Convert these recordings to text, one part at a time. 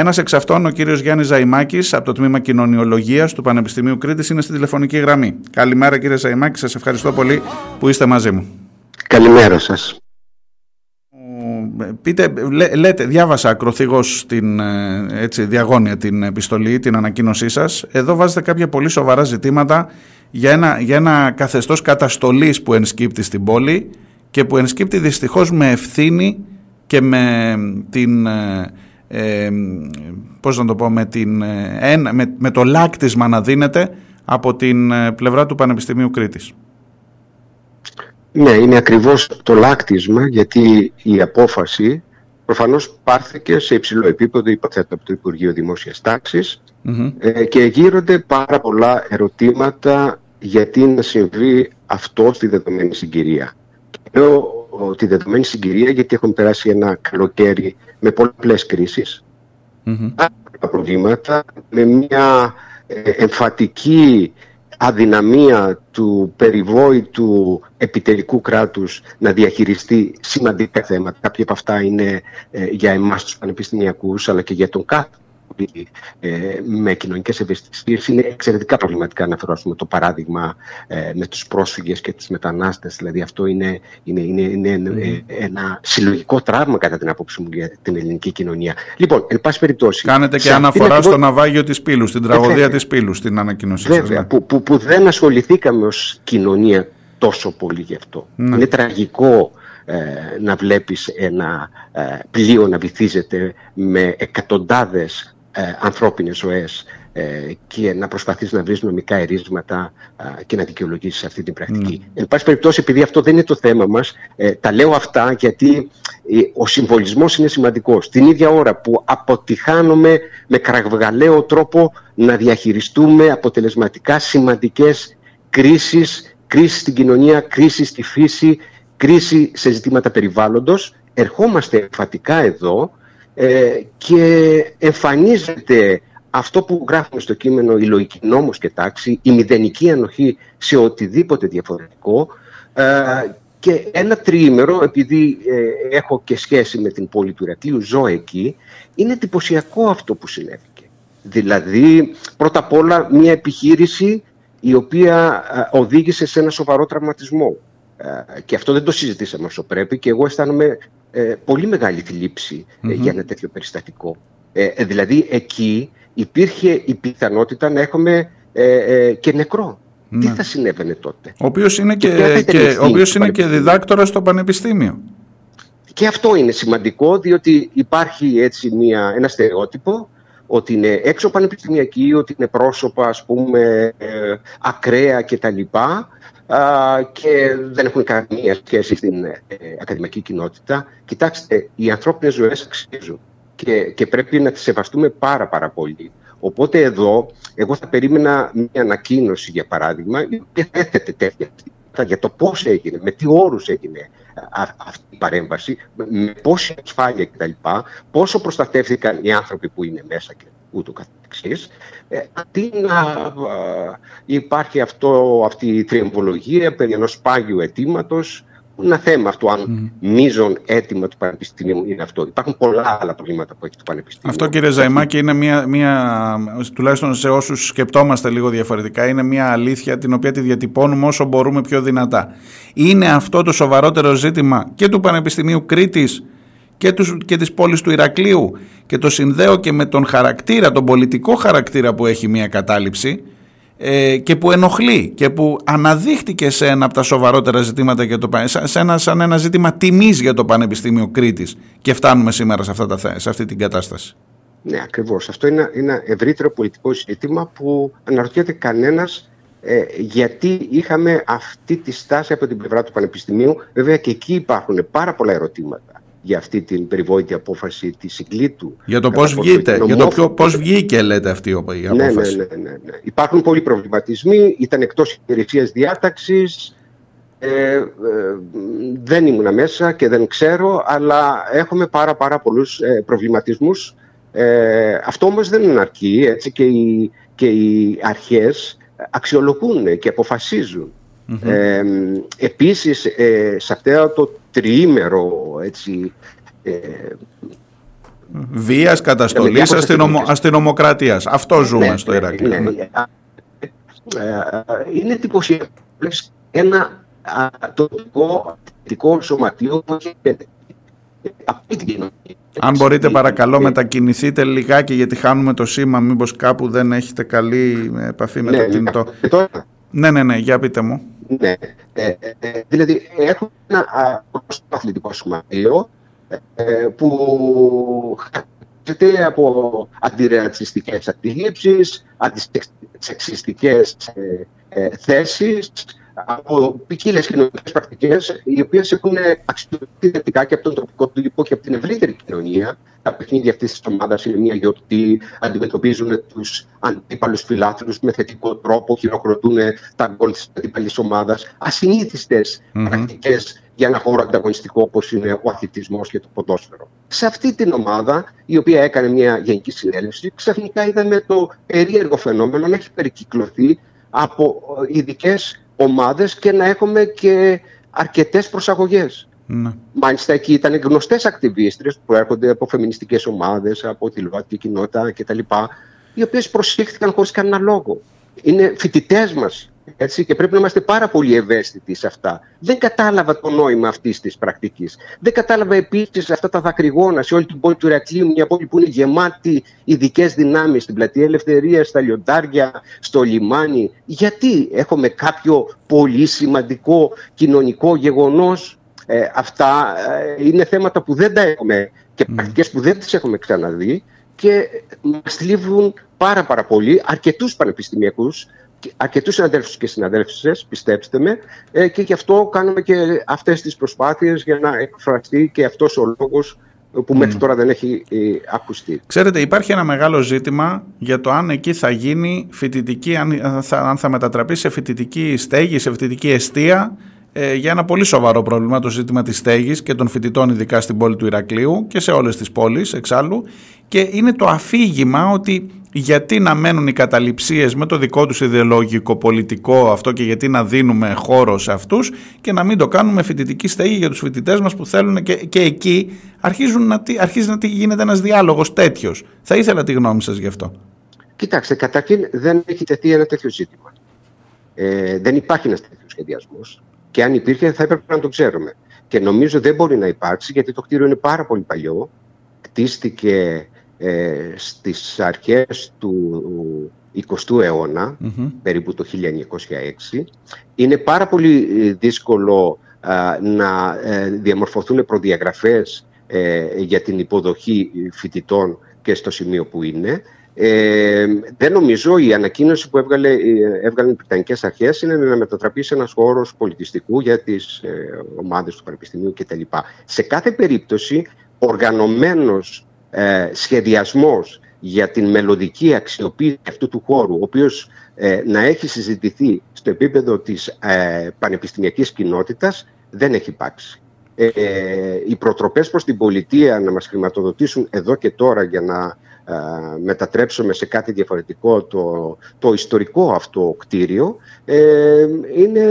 Ένας εξ αυτών, ο κύριος Γιάννης Ζαϊμάκης, από το τμήμα Κοινωνιολογίας του Πανεπιστημίου Κρήτης, είναι στη τηλεφωνική γραμμή. Καλημέρα, κύριε Ζαϊμάκη, σας ευχαριστώ πολύ που είστε μαζί μου. Καλημέρα σας. Πείτε, λέτε, διάβασα ακροθυγώς την ε, έτσι, διαγώνια την επιστολή, την ανακοίνωσή σας. Εδώ βάζετε κάποια πολύ σοβαρά ζητήματα για ένα, για ένα καθεστώς καταστολής που ενσκύπτει στην πόλη και που ενσκύπτει δυστυχώς με ευθύνη και με την... Ε, ε πώς να το πω, με, την, ε, με, με το λάκτισμα να δίνεται από την πλευρά του Πανεπιστημίου Κρήτης. Ναι, είναι ακριβώς το λάκτισμα γιατί η απόφαση προφανώς πάρθηκε σε υψηλό επίπεδο, υποθέτω από το Υπουργείο Δημόσιας ε, και γύρονται πάρα πολλά ερωτήματα γιατί να συμβεί αυτό στη δεδομένη συγκυρία. Και λέω τη δεδομένη συγκυρία γιατί έχουν περάσει ένα καλοκαίρι με πολλές κρίσεις, mm-hmm. προβλήματα, με μια ε, εμφατική αδυναμία του περιβόητου επιτελικού κράτους να διαχειριστεί σημαντικά θέματα. Κάποια από αυτά είναι ε, για εμάς τους πανεπιστημιακούς αλλά και για τον κάθε ε, με κοινωνικές ευαισθησίες είναι εξαιρετικά προβληματικά να φερώσουμε το παράδειγμα ε, με τους πρόσφυγες και τους μετανάστες. Δηλαδή αυτό είναι, είναι, είναι, είναι ε, ένα συλλογικό τραύμα κατά την άποψη μου για την ελληνική κοινωνία. Λοιπόν, εν πάση περιπτώσει Κάνετε και αναφορά στο ναυάγιο της Πύλου στην τραγωδία της Πύλου στην ανακοίνωσή σας βέβαια, ναι. που, που, που, δεν ασχοληθήκαμε ως κοινωνία τόσο πολύ γι' αυτό. Ναι. είναι τραγικό να βλέπεις ένα πλοίο να βυθίζεται με εκατοντάδες ε, ανθρώπινες ζωές ε, και να προσπαθείς να βρεις νομικά ερίσματα και να δικαιολογήσεις αυτή την πρακτική. Mm. Εν πάση περιπτώσει, επειδή αυτό δεν είναι το θέμα μας, ε, τα λέω αυτά γιατί ο συμβολισμός είναι σημαντικός. Την ίδια ώρα που αποτυχάνουμε με κραγβγαλαίο τρόπο να διαχειριστούμε αποτελεσματικά σημαντικές κρίσεις, κρίση στην κοινωνία, κρίση στη φύση, κρίση σε ζητήματα περιβάλλοντος, ερχόμαστε εμφατικά εδώ ε, και εμφανίζεται αυτό που γράφουμε στο κείμενο η λογική νόμος και τάξη, η μηδενική ανοχή σε οτιδήποτε διαφορετικό ε, και ένα τριήμερο, επειδή ε, έχω και σχέση με την πόλη του Ηρακλείου, ζω εκεί, είναι εντυπωσιακό αυτό που συνέβηκε. Δηλαδή, πρώτα απ' όλα, μια επιχείρηση η οποία οδήγησε σε ένα σοβαρό τραυματισμό. Και αυτό δεν το συζητήσαμε όσο πρέπει και εγώ αισθάνομαι ε, πολύ μεγάλη θλίψη ε, για ένα τέτοιο περιστατικό. Ε, ε, δηλαδή εκεί υπήρχε η πιθανότητα να έχουμε και νεκρό. Τι ναι. θα συνέβαινε τότε; Ο οποίος είναι και, και, ο οποίος είναι και διδάκτορας στο Πανεπιστήμιο. Και αυτό είναι σημαντικό διότι υπάρχει έτσι μια, ένα στερεότυπο ότι είναι έξω πανεπιστημιακοί, ότι είναι πρόσωπα ας πούμε ακραία κτλ και δεν έχουν καμία σχέση στην ε, ακαδημαϊκή κοινότητα. Κοιτάξτε, οι ανθρώπινες ζωές αξίζουν και, και πρέπει να τις σεβαστούμε πάρα πάρα πολύ. Οπότε εδώ, εγώ θα περίμενα μια ανακοίνωση, για παράδειγμα, η οποία έθετε τέτοια για το πώς έγινε, με τι όρους έγινε αυτή η παρέμβαση, με πόση ασφάλεια κτλ. Πόσο προστατεύτηκαν οι άνθρωποι που είναι μέσα και ούτω καθεξής. Ε, αντί να υπάρχει αυτό, αυτή η τριεμβολογία περί ενός πάγιου αιτήματος, ένα θέμα αυτό, αν mm. μείζον αίτημα του Πανεπιστημίου είναι αυτό. Υπάρχουν πολλά άλλα προβλήματα που έχει το Πανεπιστήμιο. Αυτό κύριε Ζαϊμάκη είναι μια, μια, τουλάχιστον σε όσους σκεπτόμαστε λίγο διαφορετικά, είναι μια αλήθεια την οποία τη διατυπώνουμε όσο μπορούμε πιο δυνατά. Είναι αυτό το σοβαρότερο ζήτημα και του Πανεπιστημίου Κρήτης και, τους, και της πόλης του Ηρακλείου και το συνδέω και με τον χαρακτήρα, τον πολιτικό χαρακτήρα που έχει μια κατάληψη ε, και που ενοχλεί και που αναδείχτηκε σε ένα από τα σοβαρότερα ζητήματα για το, σε ένα, σαν ένα ζήτημα τιμής για το Πανεπιστήμιο Κρήτης και φτάνουμε σήμερα σε, αυτά τα, σε αυτή την κατάσταση. Ναι, ακριβώς. Αυτό είναι ένα ευρύτερο πολιτικό ζήτημα που αναρωτιέται κανένας ε, γιατί είχαμε αυτή τη στάση από την πλευρά του Πανεπιστημίου. Βέβαια και εκεί υπάρχουν πάρα πολλά ερωτήματα για αυτή την περιβόητη απόφαση τη συγκλήτου. Για το πώς βγήκε, για το πώς βγήκε λέτε αυτή η απόφαση. Ναι, ναι, ναι, ναι, ναι. Υπάρχουν πολλοί προβληματισμοί, ήταν εκτός υπηρεσίας διάταξης, ε, ε, δεν ήμουν μέσα και δεν ξέρω, αλλά έχουμε πάρα πάρα πολλούς ε, προβληματισμούς. Ε, αυτό όμως δεν είναι αρκεί, έτσι και οι, και οι αρχές αξιολογούν και αποφασίζουν. Ε, επίσης, ε, σε αυτό το τριήμερο έτσι, ε, βίας, καταστολής, αστυνομο, αστυνομοκρατίας. Αυτό ναι, ζούμε στο ναι, Ηράκλειο. Ναι, ναι. είναι εντυπωσιακό. Ένα τοπικό θετικό σωματείο που αν μπορείτε παρακαλώ μετακινηθείτε λιγάκι γιατί χάνουμε το σήμα μήπως κάπου δεν έχετε καλή επαφή με το κινητό. Ναι, ναι, ναι, για πείτε μου. Ναι, ε, ε, δηλαδή έχουμε ένα αθλητικό σωματείο ε, που χαρακτηρίζεται από αντιρατσιστικές αντιλήψεις, αντισεξιστικές θέσεις, από ποικίλες κοινωνικές πρακτικές, οι οποίες έχουν αξιοποιηθεί θετικά και από τον τοπικό τύπο και από την ευρύτερη κοινωνία. Τα παιχνίδια αυτής της ομάδας είναι μια γιορτή, αντιμετωπίζουν τους αντίπαλους φιλάθλους με θετικό τρόπο, χειροκροτούν τα γκολ της αντίπαλης ομάδας. Ασυνήθιστες mm-hmm. πρακτικές για ένα χώρο ανταγωνιστικό όπως είναι ο αθλητισμός και το ποδόσφαιρο. Σε αυτή την ομάδα, η οποία έκανε μια γενική συνέλευση, ξαφνικά είδαμε το περίεργο φαινόμενο να έχει περικυκλωθεί από ειδικές ομάδες και να έχουμε και αρκετές προσαγωγές. Ναι. Μάλιστα εκεί ήταν γνωστές ακτιβίστρες που έρχονται από φεμινιστικές ομάδες, από τη ΛΟΑΤΚΙ κοινότητα κτλ. Οι οποίες προσήχθηκαν χωρίς κανένα λόγο. Είναι φοιτητές μας έτσι, και πρέπει να είμαστε πάρα πολύ ευαίσθητοι σε αυτά. Δεν κατάλαβα το νόημα αυτής της πρακτικής. Δεν κατάλαβα επίσης αυτά τα δακρυγόνα σε όλη την πόλη του Ηρακλείου, μια πόλη που είναι γεμάτη ειδικές δυνάμεις στην πλατεία Ελευθερίας, στα λιοντάρια, στο λιμάνι. Γιατί έχουμε κάποιο πολύ σημαντικό κοινωνικό γεγονός; Ε, αυτά ε, είναι θέματα που δεν τα έχουμε και mm. πρακτικές που δεν τις έχουμε ξαναδεί και μας θλίβουν πάρα πάρα πολύ αρκετούς πανεπιστημιακούς αρκετούς συναδέλφους και συναδέλφισες, πιστέψτε με, ε, και γι' αυτό κάνουμε και αυτές τις προσπάθειες για να εκφραστεί και αυτός ο λόγος που μέχρι τώρα δεν έχει ε, ακουστεί. Ξέρετε, υπάρχει ένα μεγάλο ζήτημα για το αν εκεί θα γίνει φοιτητική, αν θα, αν θα μετατραπεί σε φοιτητική στέγη, σε φοιτητική αιστεία, ε, για ένα πολύ σοβαρό πρόβλημα, το ζήτημα της στέγης και των φοιτητών ειδικά στην πόλη του Ηρακλείου και σε όλες τις πόλεις εξάλλου και είναι το αφήγημα ότι γιατί να μένουν οι καταληψίες με το δικό τους ιδεολογικό πολιτικό αυτό και γιατί να δίνουμε χώρο σε αυτούς και να μην το κάνουμε φοιτητική στέγη για τους φοιτητές μας που θέλουν και, και εκεί αρχίζουν να, αρχίζει να γίνεται ένας διάλογος τέτοιος. Θα ήθελα τη γνώμη σας γι' αυτό. Κοιτάξτε, καταρχήν δεν έχει τεθεί ένα τέτοιο ζήτημα. Ε, δεν υπάρχει ένας τέτοιος σχεδιασμός. Και αν υπήρχε, θα έπρεπε να το ξέρουμε. Και νομίζω δεν μπορεί να υπάρξει, γιατί το κτίριο είναι πάρα πολύ παλιό. Κτίστηκε ε, στις αρχές του 20ου αιώνα, περίπου το 1906. Είναι πάρα πολύ ε, δύσκολο να ε, διαμορφωθούν προδιαγραφές ε, για την υποδοχή φοιτητών και στο σημείο που είναι. Ε, δεν νομίζω η ανακοίνωση που έβγαλε, έβγαλαν οι Βρετανικές Αρχές είναι να μετατραπεί σε ένας χώρος πολιτιστικού για τις ε, ομάδες του Πανεπιστημίου κτλ. Σε κάθε περίπτωση, οργανωμένος ε, σχεδιασμός για την μελλοντική αξιοποίηση αυτού του χώρου, ο οποίος ε, να έχει συζητηθεί στο επίπεδο της ε, πανεπιστημιακής κοινότητας, δεν έχει υπάρξει. Ε, οι προτροπές προς την πολιτεία να μας χρηματοδοτήσουν εδώ και τώρα για να μετατρέψουμε σε κάτι διαφορετικό το, το ιστορικό αυτό κτίριο ε, είναι,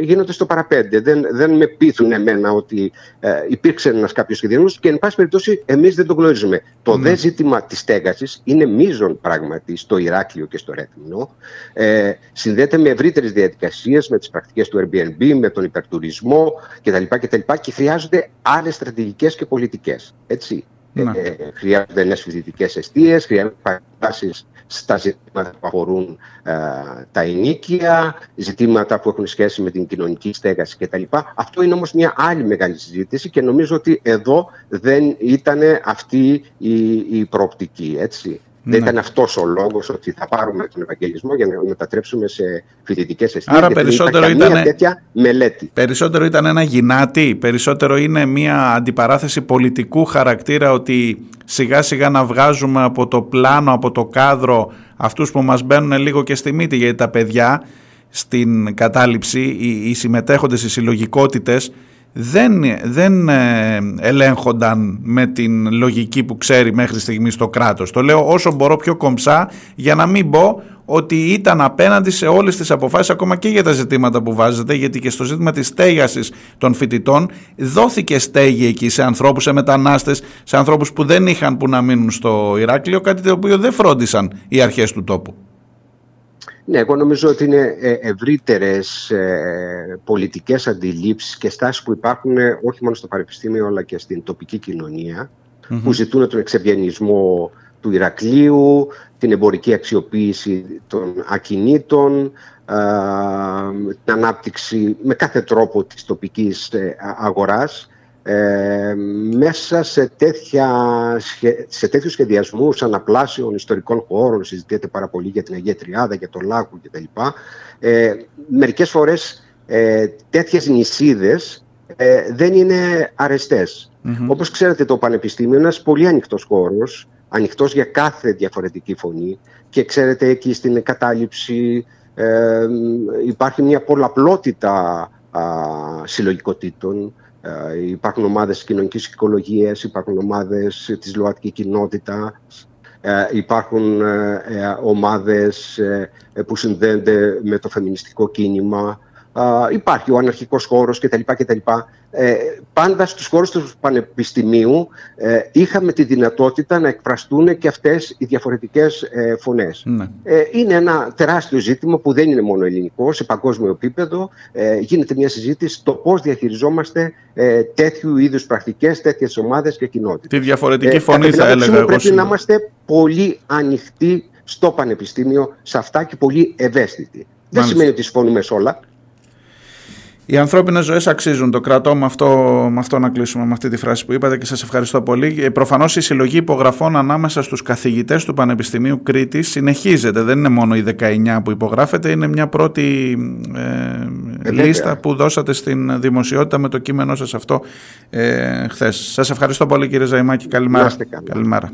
γίνονται στο παραπέντε. Δεν, δεν με πείθουν εμένα ότι ε, υπήρξε ένας κάποιος σχεδιασμός και εν πάση περιπτώσει εμείς δεν το γνωρίζουμε. Το ναι. δε ζήτημα της στέγασης είναι μείζον πράγματι στο Ηράκλειο και στο Ρέθμινο. Ε, συνδέεται με ευρύτερες διαδικασίες, με τις πρακτικές του Airbnb, με τον υπερτουρισμό κτλ. Και, και χρειάζονται άλλες στρατηγικές και πολιτικές. Έτσι. Ναι. Ε, χρειάζονται νέε φοιτητικές αιστείες, χρειάζονται παρεμβάσεις στα ζητήματα που αφορούν ε, τα ενίκεια, ζητήματα που έχουν σχέση με την κοινωνική στέγαση κτλ. Αυτό είναι όμως μια άλλη μεγάλη συζήτηση και νομίζω ότι εδώ δεν ήταν αυτή η, η προοπτική. Έτσι. Δεν ναι. ήταν αυτός ο λόγος ότι θα πάρουμε τον Ευαγγελισμό για να μετατρέψουμε σε φοιτητικές αισθήσεις. Άρα περισσότερο ήταν, τέτοια μελέτη. Περισσότερο ήταν ένα γυνάτι, περισσότερο είναι μια αντιπαράθεση πολιτικού χαρακτήρα ότι σιγά σιγά να βγάζουμε από το πλάνο, από το κάδρο αυτούς που μας μπαίνουν λίγο και στη μύτη γιατί τα παιδιά στην κατάληψη, οι, οι συμμετέχοντες, οι συλλογικότητες δεν, δεν ε, ελέγχονταν με την λογική που ξέρει μέχρι στιγμής το κράτος. Το λέω όσο μπορώ πιο κομψά για να μην πω ότι ήταν απέναντι σε όλες τις αποφάσεις ακόμα και για τα ζητήματα που βάζετε γιατί και στο ζήτημα της στέγασης των φοιτητών δόθηκε στέγη εκεί σε ανθρώπους, σε μετανάστες, σε ανθρώπους που δεν είχαν που να μείνουν στο Ηράκλειο κάτι το οποίο δεν φρόντισαν οι αρχές του τόπου. Ναι, εγώ νομίζω ότι είναι ε, ευρύτερες πολιτικές αντιλήψεις και στάσεις που υπάρχουν ε, όχι μόνο στο Πανεπιστήμιο αλλά και στην τοπική που ζητούν τον εξευγενισμό του Ηρακλείου, την εμπορική αξιοποίηση των ακινήτων, την ανάπτυξη με κάθε τρόπο της τοπικής ε, αγοράς ε, μέσα σε, τέτοια, σε τέτοιους σχεδιασμούς αναπλάσεων ιστορικών χώρων, συζητιέται πάρα πολύ για την Αγία Τριάδα, για το Λάκου κτλ. Ε, μερικές φορές ε, τέτοιες νησίδες ε, δεν είναι αρεστές. Όπως ξέρετε το Πανεπιστήμιο είναι ένας πολύ ανοιχτός χώρος, ανοιχτός για κάθε διαφορετική φωνή και ξέρετε εκεί στην κατάληψη ε, υπάρχει μια πολλαπλότητα α, συλλογικοτήτων ε, υπάρχουν ομάδες κοινωνικής οικολογίας, υπάρχουν ομάδες της ΛΟΑΤΚΙ κοινότητα, ε, υπάρχουν ε, ομάδες που συνδέονται με το φεμινιστικό κίνημα, υπάρχει ο αναρχικός χώρος κτλ. κτλ. Ε, πάντα στους χώρους του Πανεπιστημίου ε, είχαμε τη δυνατότητα να εκφραστούν και αυτές οι διαφορετικές ε, φωνές. Ναι. Ε, είναι ένα τεράστιο ζήτημα που δεν είναι μόνο ελληνικό, σε παγκόσμιο επίπεδο ε, γίνεται μια συζήτηση το πώς διαχειριζόμαστε ε, τέτοιου είδους πρακτικές, τέτοιες ομάδες και κοινότητες. Τη διαφορετική φωνή θα έλεγα εγώ. Πρέπει να είμαστε πολύ ανοιχτοί στο Πανεπιστήμιο σε αυτά και πολύ ευαίσθητοι. Δεν σημαίνει ότι συμφωνούμε σε όλα. Οι ανθρώπινες ζωές αξίζουν. Το κρατώ με αυτό, με αυτό να κλείσουμε με αυτή τη φράση που είπατε και σας ευχαριστώ πολύ. Ε, Προφανώς η συλλογή υπογραφών ανάμεσα στους καθηγητές του Πανεπιστημίου Κρήτη συνεχίζεται. Δεν είναι μόνο οι 19 που υπογράφεται, είναι μια πρώτη ε, λίστα που δώσατε στην δημοσιότητα με το κείμενό σας αυτό ε, χθες. Σας ευχαριστώ πολύ κύριε Ζαϊμάκη. Καλημέρα. Καλημέρα.